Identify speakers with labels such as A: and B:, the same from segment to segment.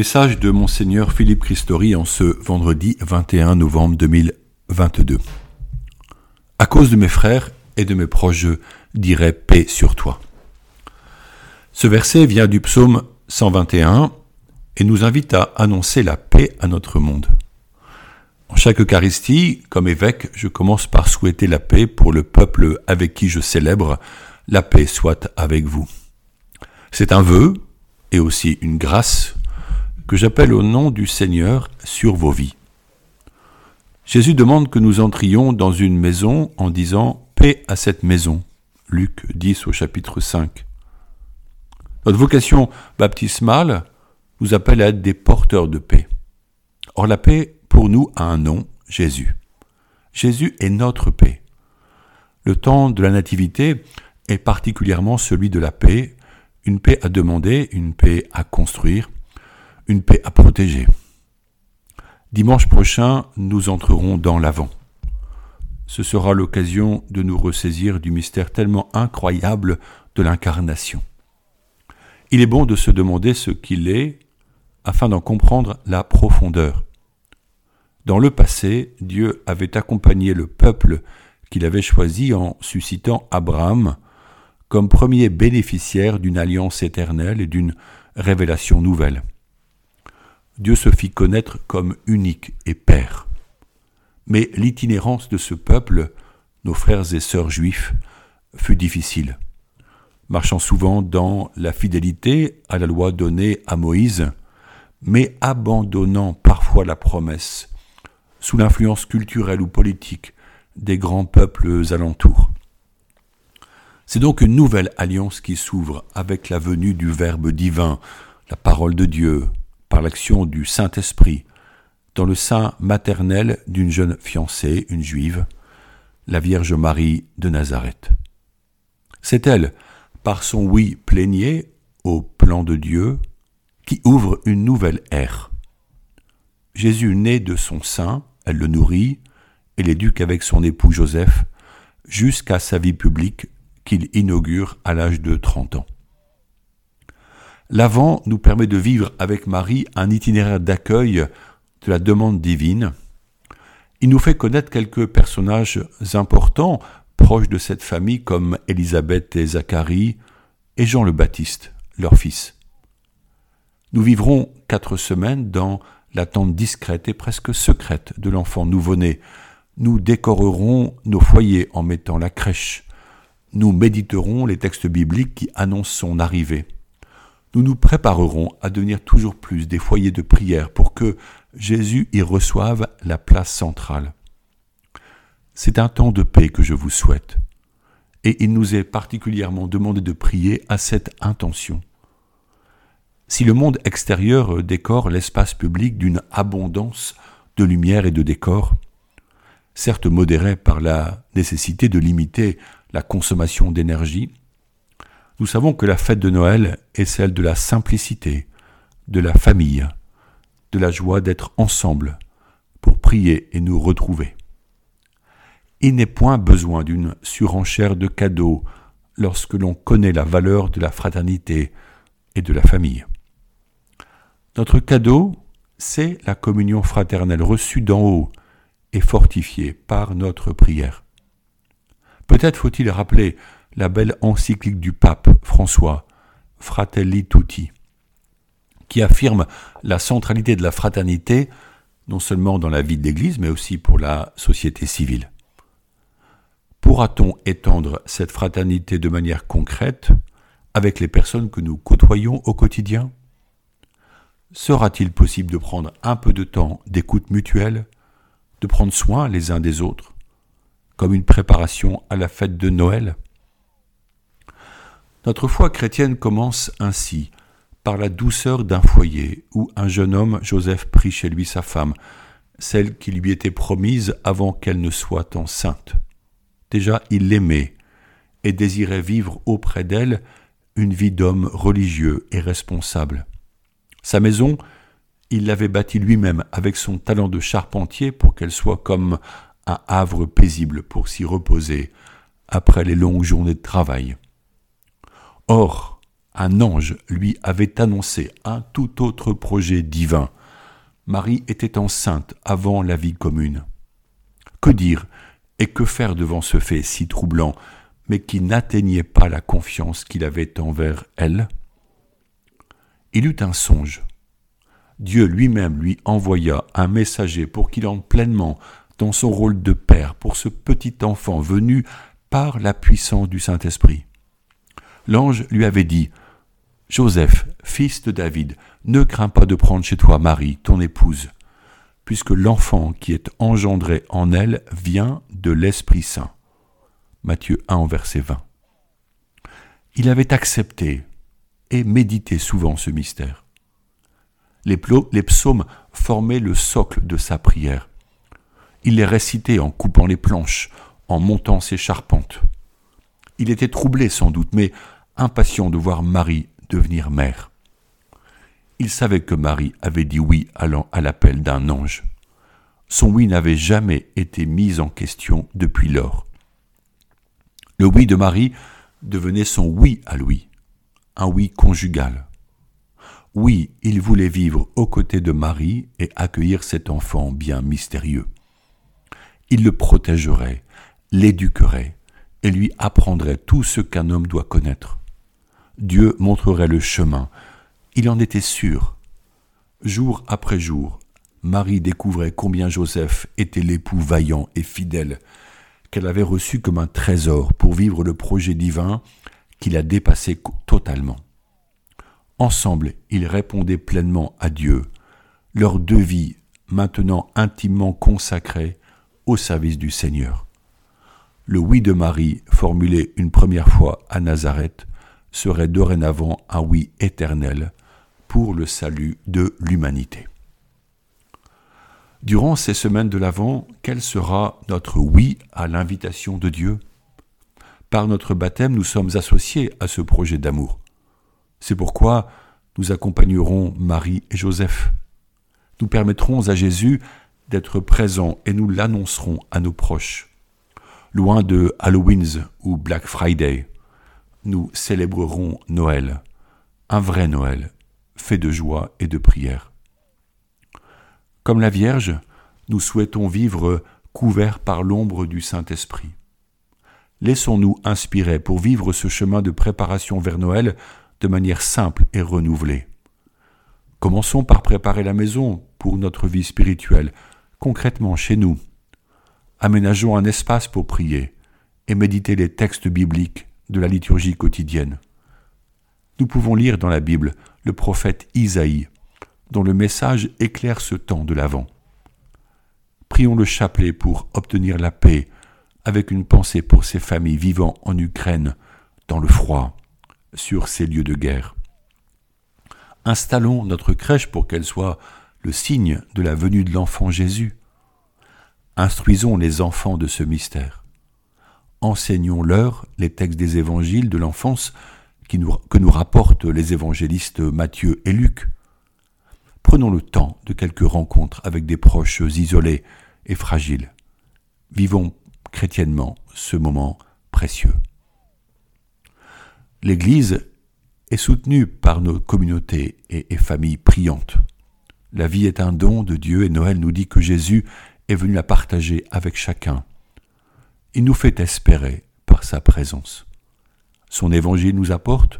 A: Message de Monseigneur Philippe Christori en ce vendredi 21 novembre 2022. À cause de mes frères et de mes proches, je dirai paix sur toi. Ce verset vient du psaume 121 et nous invite à annoncer la paix à notre monde. En chaque Eucharistie, comme évêque, je commence par souhaiter la paix pour le peuple avec qui je célèbre. La paix soit avec vous. C'est un vœu et aussi une grâce que j'appelle au nom du Seigneur sur vos vies. Jésus demande que nous entrions dans une maison en disant Paix à cette maison. Luc 10 au chapitre 5. Notre vocation baptismale nous appelle à être des porteurs de paix. Or la paix pour nous a un nom, Jésus. Jésus est notre paix. Le temps de la Nativité est particulièrement celui de la paix, une paix à demander, une paix à construire, une paix à protéger. Dimanche prochain, nous entrerons dans l'Avent. Ce sera l'occasion de nous ressaisir du mystère tellement incroyable de l'incarnation. Il est bon de se demander ce qu'il est afin d'en comprendre la profondeur. Dans le passé, Dieu avait accompagné le peuple qu'il avait choisi en suscitant Abraham comme premier bénéficiaire d'une alliance éternelle et d'une révélation nouvelle. Dieu se fit connaître comme unique et Père. Mais l'itinérance de ce peuple, nos frères et sœurs juifs, fut difficile. Marchant souvent dans la fidélité à la loi donnée à Moïse, mais abandonnant parfois la promesse, sous l'influence culturelle ou politique des grands peuples alentours. C'est donc une nouvelle alliance qui s'ouvre avec la venue du Verbe divin, la parole de Dieu, par l'action du Saint-Esprit dans le sein maternel d'une jeune fiancée, une juive, la Vierge Marie de Nazareth. C'est elle, par son oui plénier au plan de Dieu, qui ouvre une nouvelle ère. Jésus naît de son sein, elle le nourrit et l'éduque avec son époux Joseph jusqu'à sa vie publique qu'il inaugure à l'âge de 30 ans. L'Avent nous permet de vivre avec Marie un itinéraire d'accueil de la demande divine. Il nous fait connaître quelques personnages importants proches de cette famille comme Élisabeth et Zacharie et Jean le Baptiste, leur fils. Nous vivrons quatre semaines dans l'attente discrète et presque secrète de l'enfant nouveau-né. Nous décorerons nos foyers en mettant la crèche. Nous méditerons les textes bibliques qui annoncent son arrivée nous nous préparerons à devenir toujours plus des foyers de prière pour que Jésus y reçoive la place centrale. C'est un temps de paix que je vous souhaite, et il nous est particulièrement demandé de prier à cette intention. Si le monde extérieur décore l'espace public d'une abondance de lumière et de décor, certes modéré par la nécessité de limiter la consommation d'énergie, nous savons que la fête de Noël est celle de la simplicité, de la famille, de la joie d'être ensemble pour prier et nous retrouver. Il n'est point besoin d'une surenchère de cadeaux lorsque l'on connaît la valeur de la fraternité et de la famille. Notre cadeau, c'est la communion fraternelle reçue d'en haut et fortifiée par notre prière. Peut-être faut-il rappeler la belle encyclique du pape François, Fratelli Tutti, qui affirme la centralité de la fraternité non seulement dans la vie de l'Église, mais aussi pour la société civile. Pourra-t-on étendre cette fraternité de manière concrète avec les personnes que nous côtoyons au quotidien? Sera-t-il possible de prendre un peu de temps d'écoute mutuelle, de prendre soin les uns des autres, comme une préparation à la fête de Noël? Notre foi chrétienne commence ainsi, par la douceur d'un foyer où un jeune homme, Joseph, prit chez lui sa femme, celle qui lui était promise avant qu'elle ne soit enceinte. Déjà il l'aimait et désirait vivre auprès d'elle une vie d'homme religieux et responsable. Sa maison, il l'avait bâtie lui-même avec son talent de charpentier pour qu'elle soit comme un havre paisible pour s'y reposer après les longues journées de travail. Or, Un ange lui avait annoncé un tout autre projet divin. Marie était enceinte avant la vie commune. Que dire et que faire devant ce fait si troublant, mais qui n'atteignait pas la confiance qu'il avait envers elle? Il eut un songe. Dieu lui-même lui envoya un messager pour qu'il entre pleinement dans son rôle de père pour ce petit enfant venu par la puissance du Saint-Esprit. L'ange lui avait dit Joseph, fils de David, ne crains pas de prendre chez toi Marie, ton épouse, puisque l'enfant qui est engendré en elle vient de l'Esprit Saint. Matthieu 1 verset 20. Il avait accepté et médité souvent ce mystère. Les, psaumes formaient le socle de sa prière. Il les récitait en coupant les planches, en montant ses charpentes. Il était troublé sans doute, mais impatient de voir Marie devenir mère. Il savait que Marie avait dit oui à l'appel d'un ange. Son oui n'avait jamais été mis en question depuis lors. Le oui de Marie devenait son oui à lui, un oui conjugal. Oui, il voulait vivre aux côtés de Marie et accueillir cet enfant bien mystérieux. Il le protégerait, l'éduquerait et lui apprendrait tout ce qu'un homme doit connaître. Dieu montrerait le chemin, il en était sûr. Jour après jour, Marie découvrait combien Joseph était l'époux vaillant et fidèle qu'elle avait reçu comme un trésor pour vivre le projet divin qui la dépassait totalement. Ensemble, ils répondaient pleinement à Dieu, leurs deux vies maintenant intimement consacrées au service du Seigneur. Le oui de Marie, formulé une première fois à Nazareth, serait dorénavant un oui éternel pour le salut de l'humanité. Durant ces semaines de l'Avent, quel sera notre oui à l'invitation de Dieu? Par notre baptême, nous sommes associés à ce projet d'amour. C'est pourquoi nous accompagnerons Marie et Joseph. Nous permettrons à Jésus d'être présent et nous l'annoncerons à nos proches. Loin de Halloween ou Black Friday, nous célébrerons Noël, un vrai Noël, fait de joie et de prière. Comme la Vierge, nous souhaitons vivre couverts par l'ombre du Saint-Esprit. Laissons-nous inspirer pour vivre ce chemin de préparation vers Noël de manière simple et renouvelée. Commençons par préparer la maison pour notre vie spirituelle, concrètement chez nous. Aménageons un espace pour prier et méditer les textes bibliques de la liturgie quotidienne. Nous pouvons lire dans la Bible le prophète Isaïe, dont le message éclaire ce temps de l'Avent. Prions le chapelet pour obtenir la paix, avec une pensée pour ces familles vivant en Ukraine, dans le froid, sur ces lieux de guerre. Installons notre crèche pour qu'elle soit le signe de la venue de l'enfant Jésus. Instruisons les enfants de ce mystère. Enseignons-leur les textes des évangiles de l'enfance que nous rapportent les évangélistes Matthieu et Luc. Prenons le temps de quelques rencontres avec des proches isolés et fragiles. Vivons chrétiennement ce moment précieux. L'Église est soutenue par nos communautés et, familles priantes. La vie est un don de Dieu et Noël nous dit que Jésus est venu la partager avec chacun. Il nous fait espérer par sa présence. Son évangile nous apporte,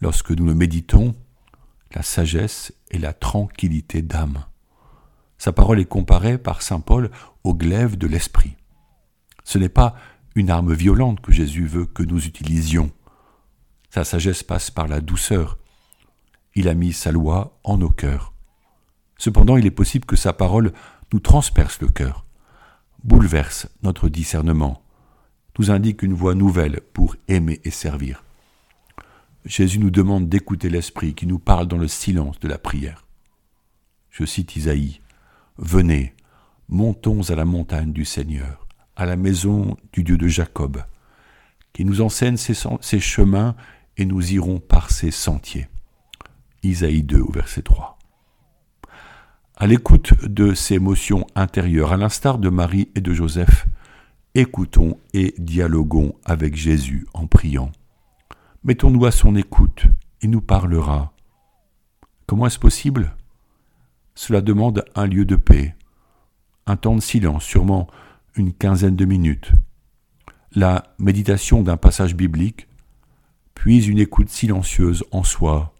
A: lorsque nous le méditons, la sagesse et la tranquillité d'âme. Sa parole est comparée par Saint Paul au glaive de l'esprit. Ce n'est pas une arme violente que Jésus veut que nous utilisions. Sa sagesse passe par la douceur. Il a mis sa loi en nos cœurs. Cependant, il est possible que sa parole nous transperce le cœur, bouleverse notre discernement, nous indique une voie nouvelle pour aimer et servir. Jésus nous demande d'écouter l'Esprit qui nous parle dans le silence de la prière. Je cite Isaïe, Venez, montons à la montagne du Seigneur, à la maison du Dieu de Jacob, qui nous enseigne ses, chemins et nous irons par ces sentiers. Isaïe 2 au verset 3. À l'écoute de ces émotions intérieures, à l'instar de Marie et de Joseph, écoutons et dialoguons avec Jésus en priant. Mettons-nous à son écoute il nous parlera. Comment est-ce possible? Cela demande un lieu de paix, un temps de silence, sûrement une quinzaine de minutes, la méditation d'un passage biblique, puis une écoute silencieuse en soi,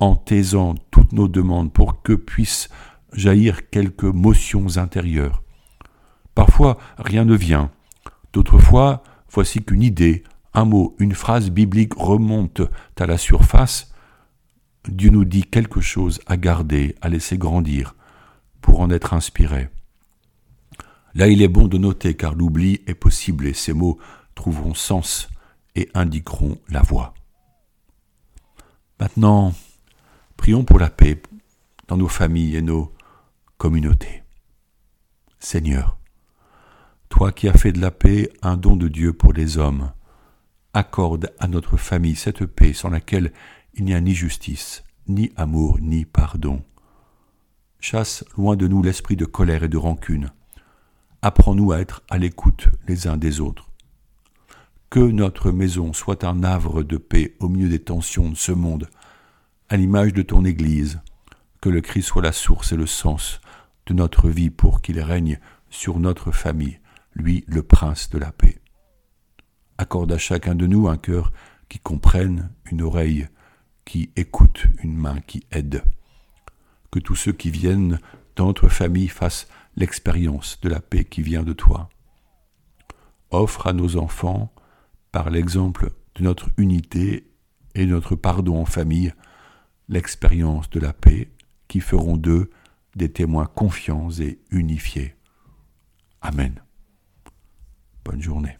A: en taisant toutes nos demandes pour que puissent jaillir quelques motions intérieures. Parfois rien ne vient, d'autres fois voici qu'une idée, un mot, une phrase biblique remonte à la surface, Dieu nous dit quelque chose à garder, à laisser grandir, pour en être inspiré. Là, il est bon de noter car l'oubli est possible et ces mots trouveront sens et indiqueront la voie. Maintenant, prions pour la paix dans nos familles et nos communautés. Seigneur, toi qui as fait de la paix un don de Dieu pour les hommes, accorde à notre famille cette paix sans laquelle il n'y a ni justice, ni amour, ni pardon. Chasse loin de nous l'esprit de colère et de rancune. Apprends-nous à être à l'écoute les uns des autres. Que notre maison soit un havre de paix au milieu des tensions de ce monde, à l'image de ton Église. Que le Christ soit la source et le sens de notre vie pour qu'il règne sur notre famille, lui le prince de la paix. Accorde à chacun de nous un cœur qui comprenne, une oreille qui écoute, une main qui aide. Que tous ceux qui viennent dans notre famille fassent l'expérience de la paix qui vient de toi. Offre à nos enfants, par l'exemple de notre unité et de notre pardon en famille, l'expérience de la paix qui feront d'eux des témoins confiants et unifiés. Amen. Bonne journée.